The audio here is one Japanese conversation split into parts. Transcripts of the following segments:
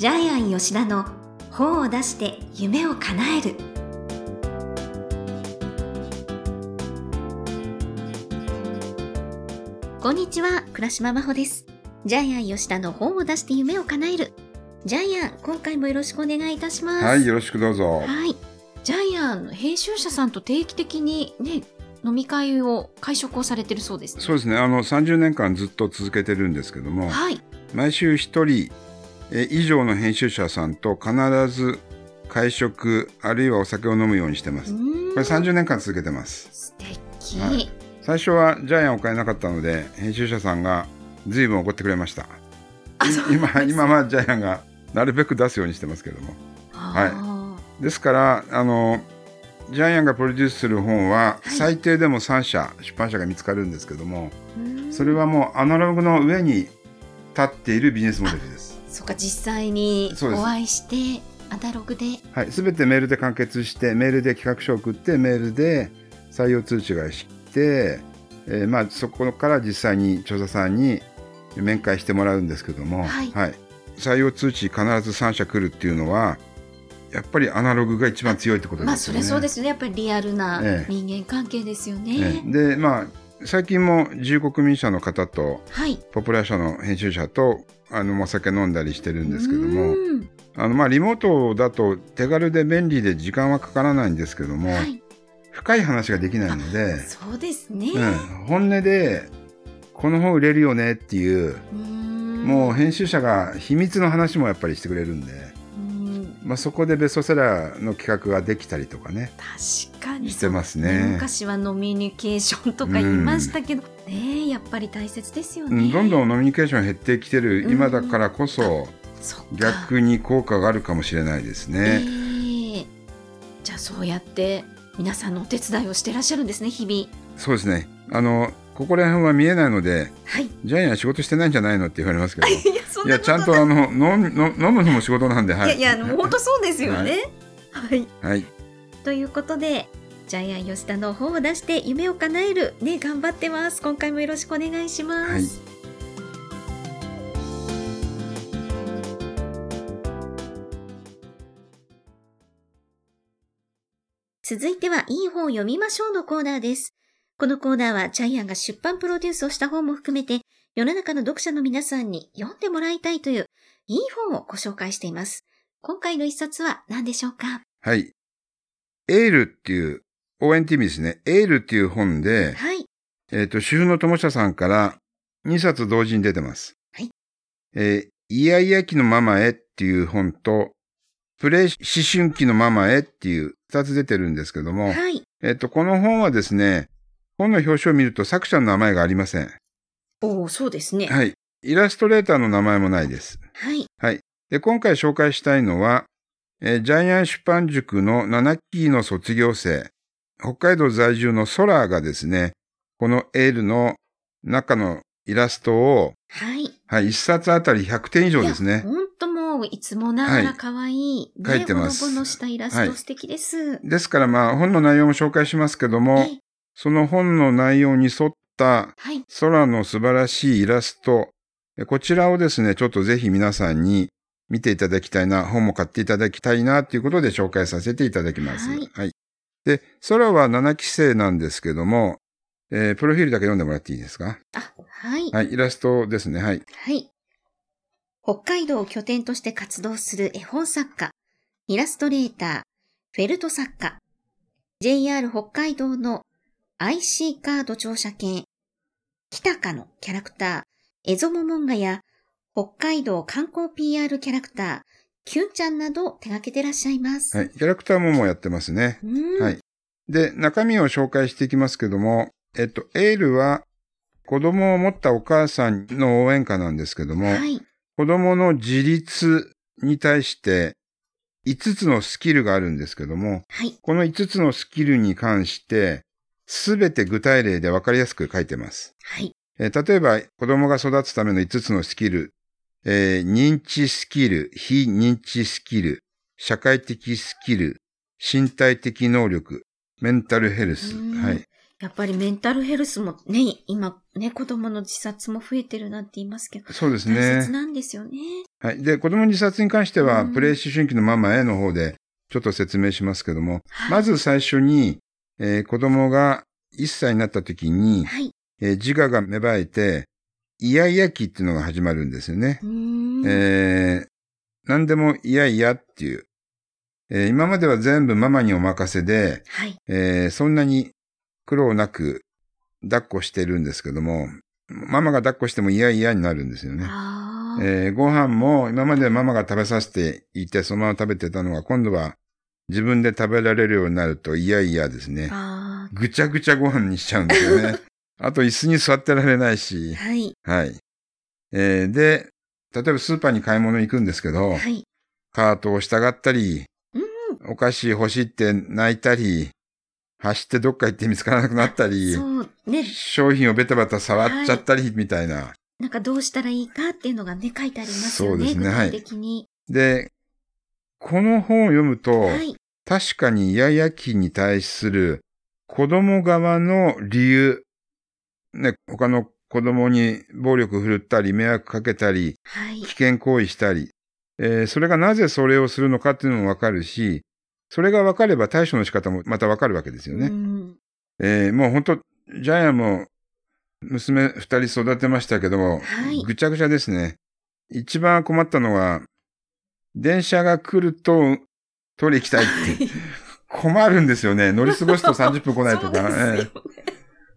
ジャイアン吉田の本を出して夢を叶えるこんにちは倉島真帆ですジャイアン吉田の本を出して夢を叶えるジャイアン今回もよろしくお願いいたしますはい、よろしくどうぞ。はい。ジャイアン、編集者さんと定期的にね、飲み会を、会食をされてるそうですね。そうですね、あの30年間ずっと続けてるんですけども、はい。毎週一人え以上の編集者さんと必ず会食あるいはお酒を飲むようにしてます。これ30年間続けてます。素敵、はい最初はジャイアンを買えなかったので、編集者さんが随分怒ってくれました。今今はジャイアンがなるべく出すようにしてますけども。はですからあのジャイアンがプロデュースする本ははい最低でも3社、出版社が見つかるんですけどもい。それはもうアナログの上に立っているビジネスモデルです。そっか、実際にお会いして、アナログで。はい、すべてメールで完結してメールで企画書を送ってメールで採用通知がして、えーまあ、そこから実際に調査さんに面会してもらうんですけども、はい採用通知必ず3社来るっていうのはやっぱりアナログが一番強いってことまあ、そですよね。れそうですね。やっぱりリアルなええ人間関係ですよえね。えでまあ最近も自由国民社の方とはい。ポプラ社の編集者とあのお酒飲んだりしてるんですけどもうんあのまあリモートだと手軽で便利で時間はかからないんですけども、はい。深い話ができないので、そうですね。うん、本音でこの本売れるよねっていう、うんもう編集者が秘密の話もやっぱりしてくれるんで、うんまあ、そこでベストセラーの企画ができたりとかね。確かに。してますね。昔はノミニケーションとか言いましたけど、ねえやっぱり大切ですよね。うんどんどんノミニケーション減ってきてるうん。今だからこそ逆に効果があるかもしれないですね。ええ。じゃあそうやって皆さんのお手伝いをしてらっしゃるんですね日々。そうですね。あのここら辺は見えないのではい。いジャイアン仕事してないんじゃないのって言われますけど いやちゃんとあの飲むの飲むのも仕事なんではいいやいや本当そうですよね。はい。はいということで。ジャイアン吉田の本を出して夢を叶えるね頑張ってます今回もよろしくお願いします、はい続いてはいい本を読みましょうのコーナーです。このコーナーはジャイアンが出版プロデュースをした本も含めて世の中の読者の皆さんに読んでもらいたいといういい本をご紹介しています。今回の一冊は何でしょうか？はい。エールっていう、応援って意味ですね。エールっていう本で、はい。えっ、と、主婦の友社さんから2冊同時に出てます。はい。えーイヤイヤ期のママへっていう本と、プレイ思春期のママへっていう2つ出てるんですけども、はい。えっ、と、この本はですね、本の表紙を見ると作者の名前がありません。おお、そうですね。はい。イラストレーターの名前もないです。はい。はい。で、今回紹介したいのは、えージャイアン出版塾の7期の卒業生、北海道在住のソラーがですね、このエールの中のイラストを、はい。はい、1冊あたり100点以上ですね。本当もういつもながら可愛い、ね、描いてますほのぼのしたイラスはいト素敵です。ですからまあ本の内容も紹介しますけども、はい。その本の内容に沿ったはい。空の素晴らしいイラスト、えこちらをですね、ちょっとぜひ皆さんに見ていただきたいな、本も買っていただきたいな、ということで紹介させていただきます。はいで、空は7期生なんですけども、えープロフィールだけ読んでもらっていいですか？あ、はい。はい、イラストですね。はい。はい。北海道を拠点として活動する絵本作家、イラストレーター、フェルト作家、JR 北海道の IC カード乗車券、北かのキャラクター、エゾモモンガや、北海道観光 PR キャラクター、キュンちゃんなどを手掛けてらっしゃいます。はい。キャラクターももうやってますね。うんはい。で、中身を紹介していきますけども、えっと、エールは子供を持ったお母さんの応援歌なんですけども、はい。子供の自立に対して5つのスキルがあるんですけども、はい。この5つのスキルに関して、すべて具体例で分かりやすく書いてます。はい。えー例えば、子供が育つための5つのスキル、えー認知スキル、非認知スキル、社会的スキル、身体的能力、メンタルヘルス。うんはい。やっぱりメンタルヘルスもね、今ね、子供の自殺も増えてるなんて言いますけど、そうです大切ね。なんですよね。はい。で、子供自殺に関しては、うんプレイ思春期のママへの方で、ちょっと説明しますけども、はいまず最初に、えー子供が1歳になった時に、はい。えー自我が芽生えて、イヤイヤ期っていうのが始まるんですよねう。ーん。えー何でもいやいやっていう。えー今までは全部ママにお任せで、はい。えーそんなに苦労なく抱っこしてるんですけども、ママが抱っこしても嫌々になるんですよね。ああ。えーご飯も今までママが食べさせていてそのまま食べてたのが今度は自分で食べられるようになると嫌々ですね。あぐちゃぐちゃご飯にしちゃうんですよね。あと椅子に座ってられないあ。し。はい。はい。えーで、例えばスーパーに買い物行くんですけど、はい。カートを従ったり、うん。お菓子欲しいって泣いたり、走ってどっか行って見つからなくなったり、そう。ね。商品をベタベタ触っちゃったりみたいな。なんかどうしたらいいかっていうのがね、書いてありますよね。そうですね具体的に。で、この本を読むと、はい。確かにイヤイヤ期に対する子供側の理由、ね、他の子供に暴力振るったり、迷惑かけたり、はい危。険行為したり、えーそれがなぜそれをするのかっていうのもわかるし、それがわかれば対処の仕方もまたわかるわけですよね。うん。えーもう本当ジャイアンも娘二人育てましたけども、はいぐちゃぐちゃですね。一番困ったのは、電車が来るとトイレ行きたいって、困るんですよね。乗り過ごすと30分 来ないとか、ねえー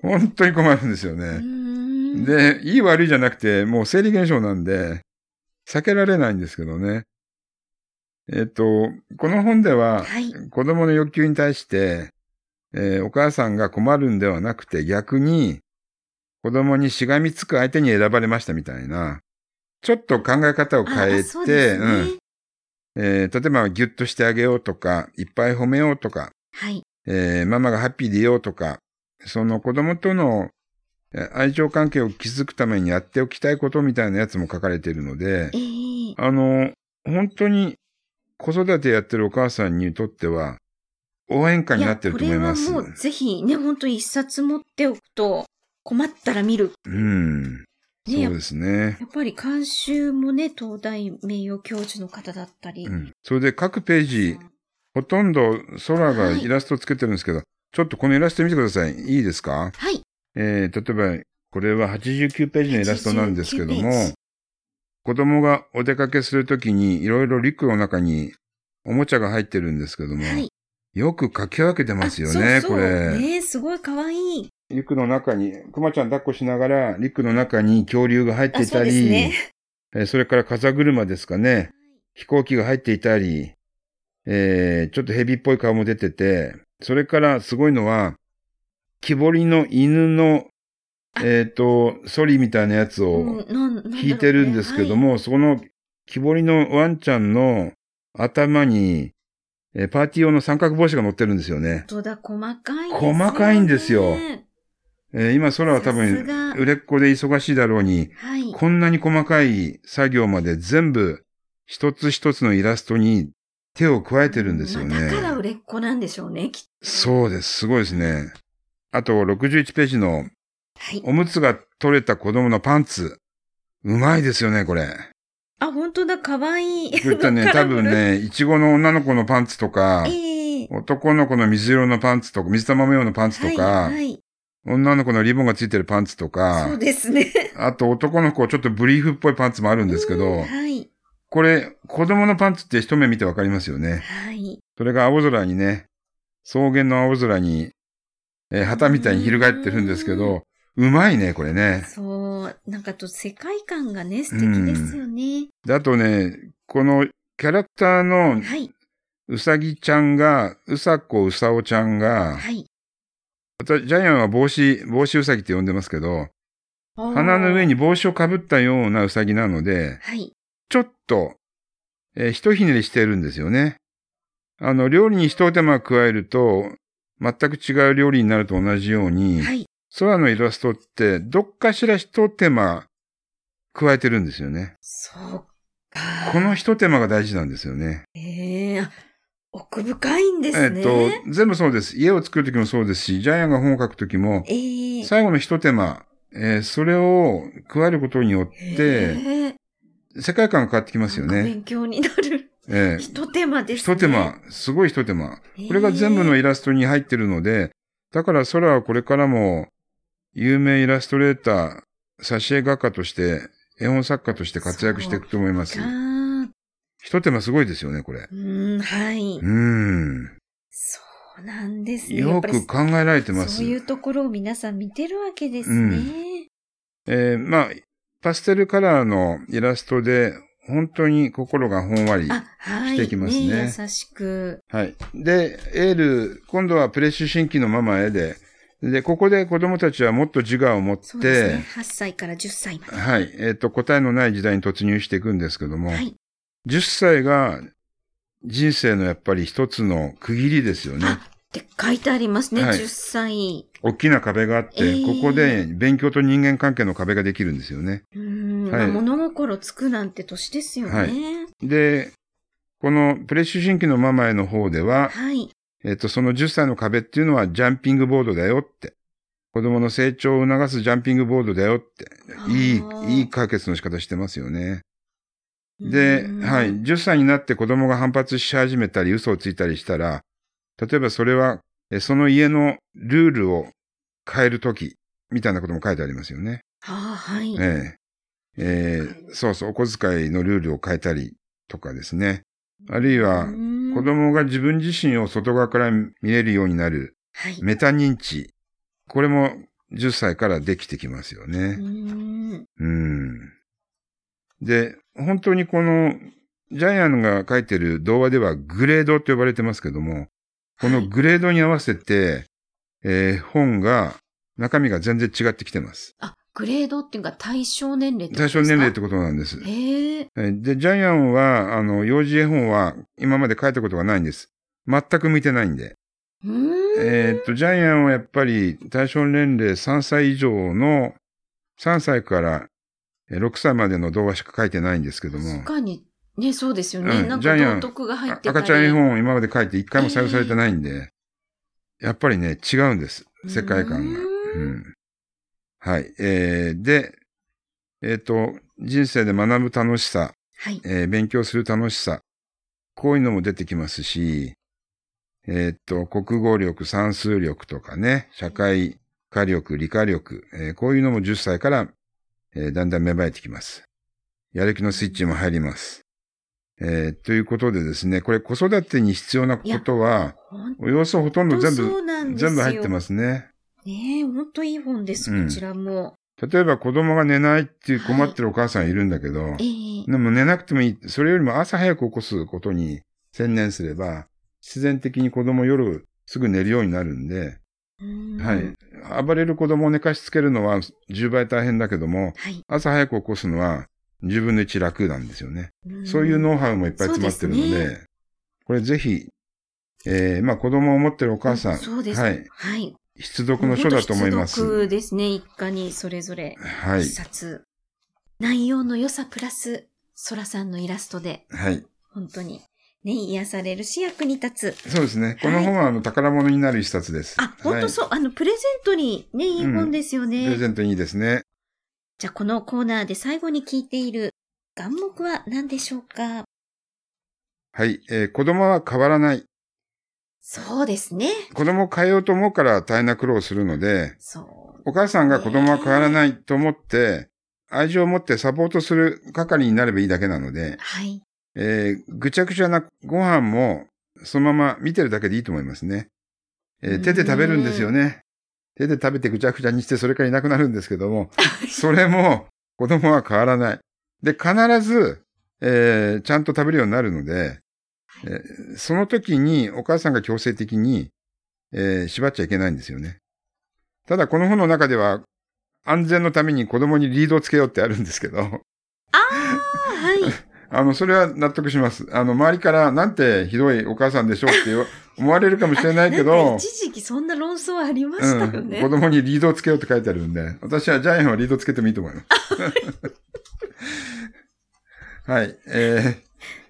本当に困るんですようね。で、いい悪いじゃなくて、もう生理現象なんで、避けられないんですけどね。えっと、この本では、はい。子供の欲求に対して、えーお母さんが困るんではなくて逆に子供にしがみつく相手に選ばれましたみたいな、ちょっと考え方を変えて、ねうんえー例えばギュッとしてあげようとか、いっぱい褒めようとか、はい。えーママがハッピーでいようとか、その子供とのえー愛情関係を築くためにやっておきたいことみたいなやつも書かれているのでえ、えあの、本当に子育てやってるお母さんにとっては、応援歌になってると思います。これはもうぜひね、ほんと一冊持っておくと、困ったら見る。うん。ね、やそうですね。やっぱり監修もね、東大名誉教授の方だったり。うん。それで各ページ、ほとんど空がイラストつけてるんですけど、ちょっとこのイラスト見てください。いいですか？はい。えー、例えば、これは89ページのイラストなんですけど89ペーもジ、子供がお出かけするときにいろいろリュックの中におもちゃが入ってるんですけども、はい。よく書き分けてますよあね、そうそうこれ。ねすごい可愛い。リュックの中に、くまちゃん抱っこしながら、リュックの中に恐竜が入っていたり、ですね。えーそれから風車ですかね。飛行機が入っていたり、えーちょっとヘビっぽい顔も出てて、それからすごいのは、木彫りの犬の、えっ、と、ソリみたいなやつを引いてるんですけども、そこの木彫りのワンちゃんの頭に、えーパーティー用の三角帽子が乗ってるんですよね。本当だ、細かいですよね。細かいんですよえー今空は多分が売れっ子で忙しいだろうに、はい。こんなに細かい作業まで全部一つ一つのイラストに手を加えてるんですよね。まあだから売れっ子なんでしょうね、きっと。そうです。すごいですね。あと、61ページのはい。おむつが取れた子供のパンツ。うまいですよね、これ。あ、本当だ、可愛いこういったね、多分。ね、いちごの女の子のパンツとかええ男の子の水色のパンツとか、水玉模様のパンツとか、はい、はい。女の子のリボンがついてるパンツとそかう、ですね。あと男の子ちょっとブリーフっぽいパンツもあるんですけうんど、はい。これ、子供のパンツって一目見てわかりますよね。はい。それが青空にね、草原の青空に、えー旗みたいに翻ってるんですけど、うまいね、これね。そう。なんかと世界観がね、素敵ですよね。であとね、このキャラクターのはい。うさぎちゃんが、うさこうさおちゃんが、はい。私ジャイアンは帽子、帽子うさぎって呼んでますけど、鼻の上に。帽子をかぶったようなうさぎなので、はい。ちょっと、えーひとひねりしてるんですよね。あの、料理に一手間加えると、全く違う料理になると同じように、はい。空のイラストって、どっかしら一手間加えてるんですよね。そうか。この一手間が大事なんですよね。ええあ奥深いんですね。えっと、全部そうです。家を作るときもそうですし、ジャイアンが本を書くときも、ええ最後の一手間、えーそれを加えることによって、世界観が変わってきますよね。勉強になる。ええ一手間ですね。一手間、すごい一手間。これが全部のイラストに入ってるので、だから空はこれからも有名イラストレーター、挿絵画家として、絵本作家として活躍していくと思います。一手間すごいですよね、これ。うーん、はい。うん。そうなんですね。やよく考えられてます。そういうところを皆さん見てるわけですね。えーまあ、パステルカラーのイラストで、本当に心がほんわり。してきますね優しく。はい。で、エール、今度はプレッシュ新規のママへで、で、ここで子供たちはもっと自我を持って、そうですね。8歳から10歳まで。はい。えっ、と、答えのない時代に突入していくんですけども、はい。10歳が人生のやっぱり一つの区切りですよね。あ、って書いてありますね。はい10歳。大きな壁があって、えーここで勉強と人間関係の壁ができるんですよね。うーん、はいまあ物心つくなんて年ですよね。はいで、このプレッシュ新規のママへの方では、はい。えっ、と、その10歳の壁っていうのはジャンピングボードだよって。子供の成長を促すジャンピングボードだよって。いいいい解決の仕方してますよね。で、はい。10歳になって子供が反発し始めたり嘘をついたりしたら、例えばそれは、えその家のルールを変えるとき、みたいなことも書いてありますよね。ああ、はい。えええーそうそう、お小遣いのルールを変えたりとかですね。あるいは、子子供が自分自身を外側から見れるようになるはい。メタ認知。これも10歳からできてきますようね。うん。で、本当にこの、ジャイアンが書いてる童話ではグレードって呼ばれてますけども、このグレードに合わせて、えー本が、中身が全然違ってきてます。あ、グレードっていうか対象年齢ってこと対ですか？象年齢ってことなんです。へえ。えで、ジャイアンは、あの、幼児絵本は今まで書いたことがないんです。全く向いてないんで。ん。えーっと、ジャイアンはやっぱり対象年齢3歳以上の、3歳からえー6歳までの童話しか書いてないんですけども、確かに、ね、そうですよね。うんなんか道徳が入って。赤ちゃん絵本を今まで書いて一回も採用されてないんで、やっぱりね、違うんです。世界観が。うーんうんはい。えーで、えーっと、人生で学ぶ楽しさ、はい。えー勉強する楽しさ。こういうのも出てきますし、えーっと、国語力、算数力とかね、社会科力、理科力、えーこういうのも10歳から、えーだんだん芽生えてきます。やる気のスイッチも入ります。えーということでですね、これ子育てに必要なことは、およそほとんど全部。全部入ってますね。ねえ、ほんといい本です、うんこちらも。例えば子供が寝ないっていう困ってるお母さんいるんだけど、ええでも寝なくてもいい。それよりも朝早く起こすことに専念すれば、自然的に子供夜すぐ寝るようになるんで、はい。暴れる子供を寝かしつけるのは10倍大変だけども、はい。朝早く起こすのは10分の1楽なんですよね。んそういうノウハウもいっぱい詰まってるので、ですこれぜひ、えー、まあ子供を持ってるお母さん、そうです。ははいい。。必読の書だと思います。必読ですね。一家にそれぞれはい一。冊。内容の良さプラス、ソラさんのイラストで、はい。本当に、ね、癒されるし役に立つ。そうですね。この本はあの宝物になる一冊です。あ、本当そう、あの、プレゼントにね、いい本ですよはい。プね。レゼントいいですね。じゃあ、このコーナーで最後に聞いている願目は何でしょうか？はい。えー子供は変わらない。そうですね。子供を変えようと思うから大変な苦労をするので、そう。お母さんが子供は変わらないと思って、愛情を持ってサポートする係になればいいだけなので、はい。えーぐちゃぐちゃなご飯もそのまま見てるだけでいいと思いますね。えー手で食べるんですよね。手で食べてぐちゃぐちゃにしてそれからいなくなるんですけども、それも子供は変わらない。で、必ず、えーちゃんと食べるようになるので、えーその時にお母さんが強制的に、えー縛っちゃいけないんですよね。ただこの本の中では安全のために子供にリードをつけようってあるんですけど、ああ、はい。あの、それは納得します。あの、周りからなんてひどいお母さんでしょうって 思われるかもしれないけど、一時期そんな論争ありましたようん、ね。子供にリードをつけようって書いてあるんで、私はジャイアンはリードつけてもいいと思います。はい。え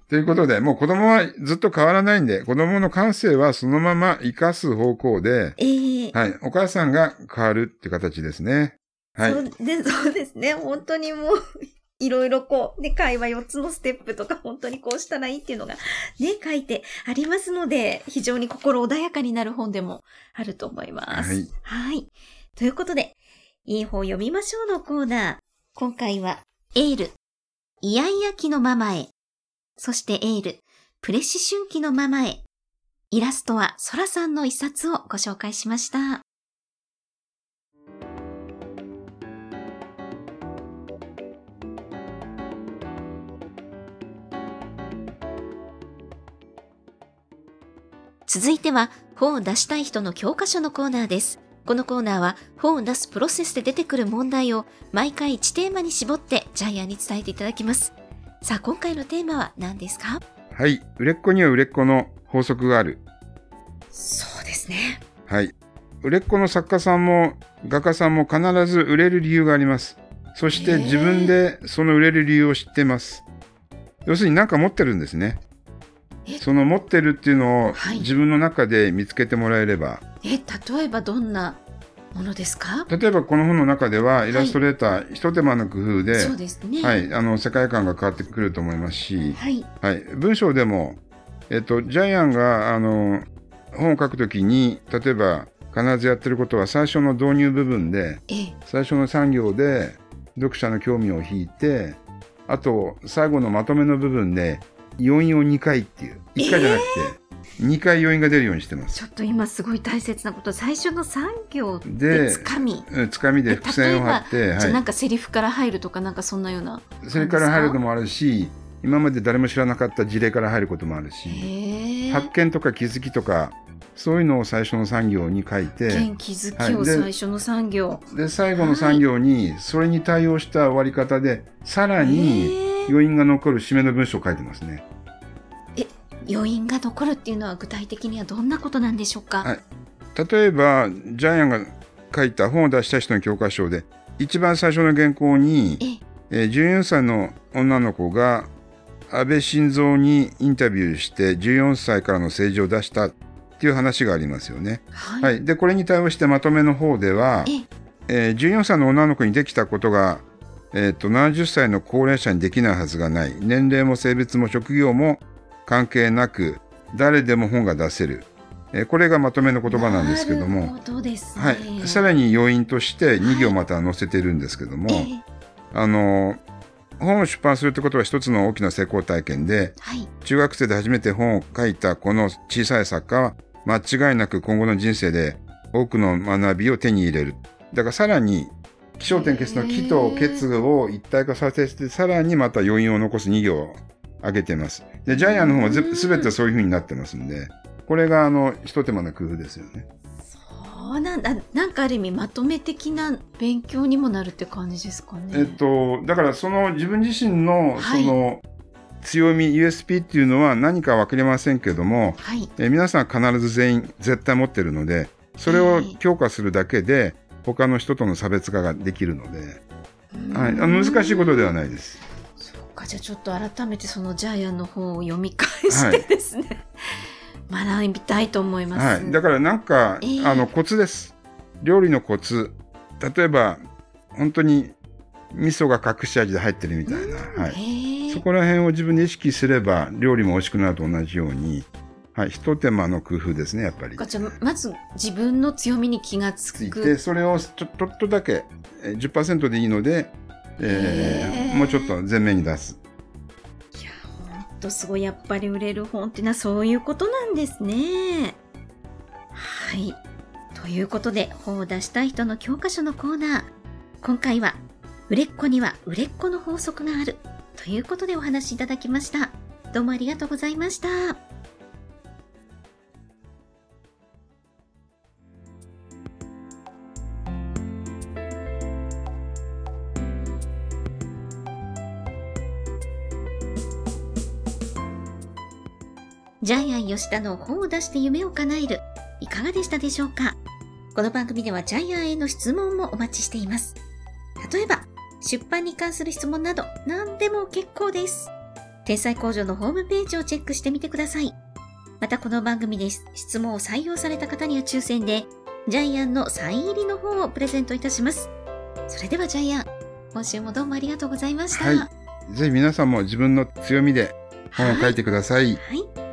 ー、ということで、もう子供はずっと変わらないんで、子供の感性はそのまま活かす方向で、ええはい。お母さんが変わるって形ですね。はい。そうでそうですね。本当にもう、いろいろこう、ね、会話4つのステップとか、本当にこうしたらいいっていうのがね、書いてありますので、非常に心穏やかになる本でもあると思います。はい。はい。ということで、いい本読みましょうのコーナー。今回は、エール、イヤイヤ期のママへ。そしてエール、プレ思春期のママへ。イラストはソラさんの一冊をご紹介しました。続いては、本を出したい人の教科書のコーナーです。このコーナーは本を出すプロセスで出てくる問題を毎回1テーマに絞ってジャイアンに伝えていただきます。さあ、今回のテーマは何ですか？はい。売れっ子には売れっ子の法則がある。そうですね。はい。売れっ子の作家さんも画家さんも必ず売れる理由があります。そして自分でその売れる理由を知ってます。要するに何か持ってるんですねえ。その持ってるっていうのをはい。自分の中で見つけてもらえれば、え、例えばどんなものですか？例えばこの本の中ではイラストレーター、一手間の工夫で、そうですね。はい、あの世界観が変わってくると思いますし、はい。はい、文章でも、えっと、ジャイアンがあの本を書くときに例えば必ずやってることは最初の導入部分でええ、最初の産業で読者の興味を引いてあと最後のまとめの部分で余韻を2回っていう1回じゃなくて2回余韻が出るようにしてます。ちょっと今すごい大切なこと、最初の産業ででつかみ。うんつかみで伏線を張って、はじゃあなんかセリフから入るとかなんかそんなような。い、それから入るのもあるし今まで誰も知らなかった事例から入ることもあるし。発見とか気づきとかそういうのを最初の産業に書いて元気づきを最初の産業。で最後の産業にそれに対応した終わり方でさらに余韻が残る締めの文章を書いてますね。余韻が残るっていうのは具体的にはどんなことなんでしょうか、はい。例えばジャイアンが書いた本を出した人の教科書で一番最初の原稿に、ええ。ー14歳の女の子が安倍晋三にインタビューして14歳からの政治を出したっていう話がありますよね。はい。はい、でこれに対応してまとめの方では、ええ。ー14歳の女の子にできたことが、えー、と70歳の高齢者にできないはずがない。年齢も性別も職業も関係なく誰でも本が出せる、えーこれがまとめの言葉なんですけども、ね。はい、さらに要因として2行また載せてるんですけども、ええ。あの本を出版するってことは一つの大きな成功体験ではい。中学生で初めて本を書いたこの小さい作家は間違いなく今後の人生で多くの学びを手に入れる。だからさらに気象点結の気と結を一体化させてさらにまた余韻を残す2行を挙げてます。で、ジャイアンの本はうんすべてそういう風になってますんで、これがあの一手間の工夫ですよね。そうなんだ。なんかある意味まとめ的な勉強にもなるって感じですかね。えっと、だからその自分自身のそはいの強み、USP っていうのは何かわかりませんけども、はい。えー皆さん必ず全員絶対持ってるのでそれを強化するだけで他の人との差別化ができるので、はい、あの難しいことではないです。か、じゃあちょっと改めてそのジャイアンの本を読み返してですね、学びたいと思います。はい、だからなんか、えー。あのコツです。料理のコツ。例えば本当に味噌が隠し味で入ってるみたいな、はい、へえそこら辺を自分で意識すれば料理も美味しくなると同じように、はい、一手間の工夫ですねやっぱり。じゃあまず自分の強みに気がつついく。てそれをちょっとだけえー10%でいいので、えーもうちょっと前面に出す。いや、ほんとすごい、やっぱり売れる本ってのはそういうことなんですね。はい。ということで、本を出したい人の教科書のコーナー。今回は、売れっ子には売れっ子の法則がある。ということでお話しいただきました。どうもありがとうございました。吉田の本を出して夢を叶える。いかがでしたでしょうか？この番組ではジャイアンへの質問もお待ちしています。例えば、出版に関する質問など何でも結構です。天才工場のホームページをチェックしてみてください。またこの番組で質問を採用された方には抽選で、ジャイアンのサイン入りの本をプレゼントいたします。それではジャイアン、今週もどうもありがとうございました。はいぜひ皆さんも自分の強みで本を書いてください。はい